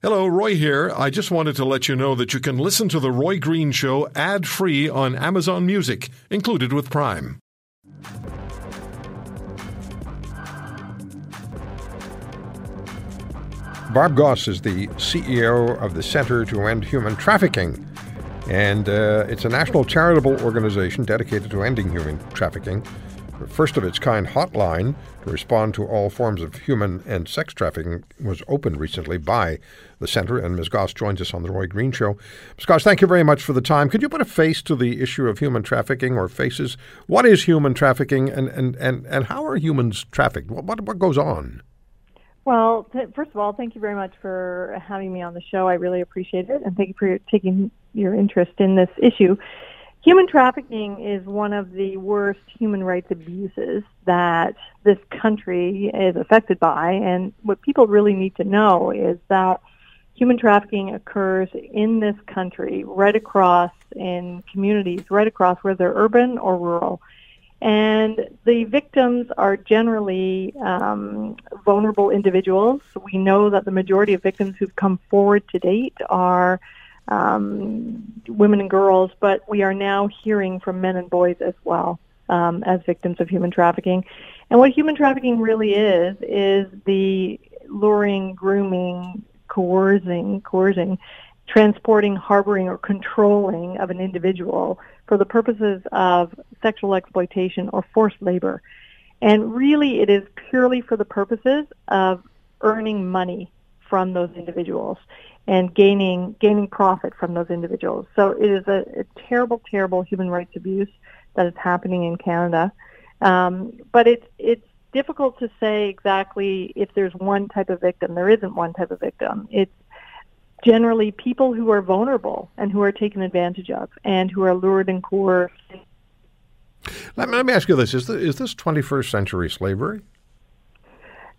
Hello, Roy here. I just wanted to let you know that you can listen to The Roy Green Show ad free on Amazon Music, included with Prime. Barb Gosse is the CEO of the Center to End Human Trafficking. And uh, it's a national charitable organization dedicated to ending human trafficking first of its kind hotline to respond to all forms of human and sex trafficking was opened recently by the center, and Ms. Gosse joins us on the Roy Green Show. Ms. Gosse, thank you very much for the time. Could you put a face to the issue of human trafficking or faces? What is human trafficking, and, and, and, and how are humans trafficked? What, what, what goes on? Well, first of all, thank you very much for having me on the show. I really appreciate it, and thank you for taking your interest in this issue. Human trafficking is one of the worst human rights abuses that this country is affected by. And what people really need to know is that human trafficking occurs in this country, right across in communities, right across whether urban or rural. And the victims are generally um, vulnerable individuals. We know that the majority of victims who've come forward to date are um, women and girls, but we are now hearing from men and boys as well um, as victims of human trafficking. And what human trafficking really is is the luring, grooming, coercing, coercing, transporting, harboring, or controlling of an individual for the purposes of sexual exploitation or forced labor. And really, it is purely for the purposes of earning money from those individuals and gaining gaining profit from those individuals. So it is a, a terrible, terrible human rights abuse that is happening in Canada. Um, but it's it's difficult to say exactly if there's one type of victim. There isn't one type of victim. It's generally people who are vulnerable and who are taken advantage of and who are lured and coerced. Let me, let me ask you this: Is, the, is this 21st century slavery?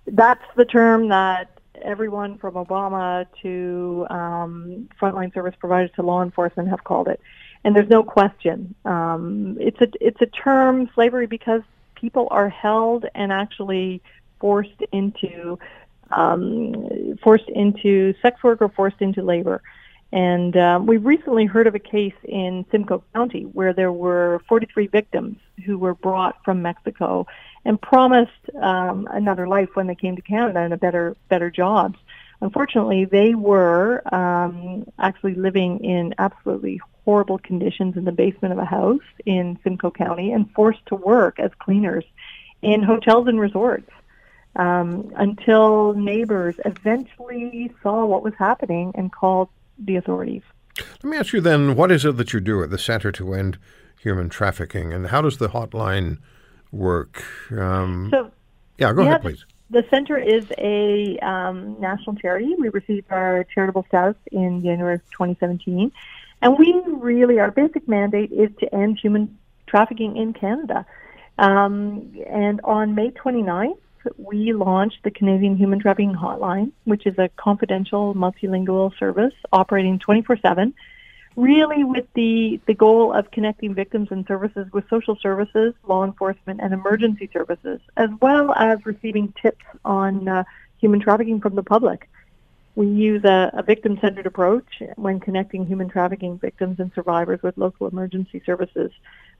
That's the term that everyone from Obama to um, frontline service providers to law enforcement have called it, and there's no question. Um, it's a it's a term slavery because people are held and actually forced into um, forced into sex work or forced into labor. And um, we've recently heard of a case in Simcoe County where there were 43 victims who were brought from Mexico and promised um, another life when they came to Canada and a better better jobs. Unfortunately, they were um, actually living in absolutely horrible conditions in the basement of a house in Simcoe County and forced to work as cleaners in hotels and resorts um, until neighbors eventually saw what was happening and called the authorities. Let me ask you then, what is it that you do at the Center to End Human Trafficking, and how does the hotline work? Um, so, yeah, go ahead, please. The center is a um, national charity. We received our charitable status in January of 2017. And we really, our basic mandate is to end human trafficking in Canada. Um, and on May 29th, we launched the Canadian Human Trafficking Hotline, which is a confidential multilingual service operating 24 7, really with the, the goal of connecting victims and services with social services, law enforcement, and emergency services, as well as receiving tips on uh, human trafficking from the public. We use a, a victim centered approach when connecting human trafficking victims and survivors with local emergency services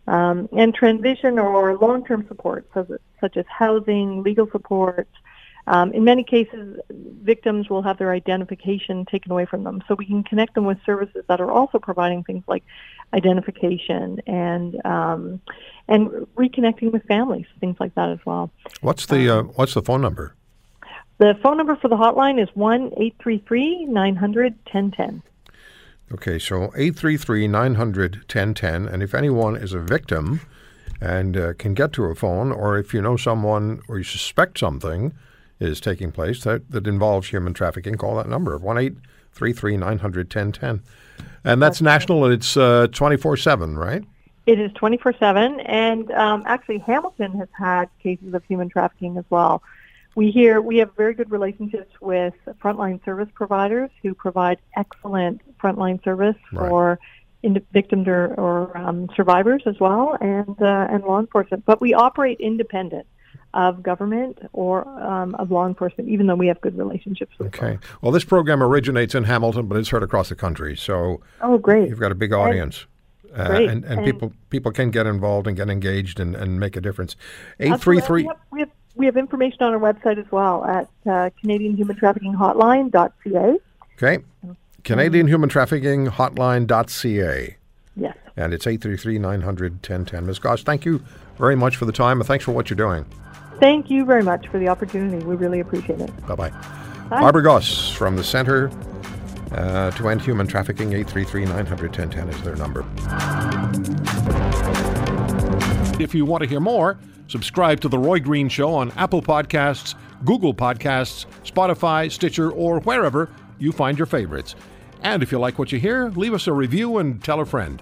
um, and transition or long-term support, such as housing, legal support. Um, in many cases, victims will have their identification taken away from them, so we can connect them with services that are also providing things like identification and um, and reconnecting with families, things like that as well. What's the uh, what's the phone number? The phone number for the hotline is one eight three three nine hundred ten ten. Okay, so 833 900 1010. And if anyone is a victim and uh, can get to a phone, or if you know someone or you suspect something is taking place that, that involves human trafficking, call that number 1 833 900 1010. And that's, that's national and it's uh, 24 7, right? It is 24 7. And um, actually, Hamilton has had cases of human trafficking as well we hear we have very good relationships with frontline service providers who provide excellent frontline service right. for victims or, or um, survivors as well, and uh, and law enforcement. But we operate independent of government or um, of law enforcement, even though we have good relationships with Okay. them. Well, this program originates in Hamilton, but it's heard across the country. So Oh, great. you've got a big audience. Uh, Great. and, and And- people people can get involved and get engaged and, and make a difference. Eight Absolutely. three three. We have, we have we have information on our website as well at uh, Canadian Human Trafficking Hotline.ca. Okay. Canadian Human Trafficking Hotline.ca. Yes. And it's 833 900 1010. Ms. Gosse, thank you very much for the time and thanks for what you're doing. Thank you very much for the opportunity. We really appreciate it. Bye bye. Bye. Barbara Gosse from the Center uh, to End Human Trafficking, 833 900 1010 is their number. If you want to hear more, subscribe to The Roy Green Show on Apple Podcasts, Google Podcasts, Spotify, Stitcher, or wherever you find your favorites. And if you like what you hear, leave us a review and tell a friend.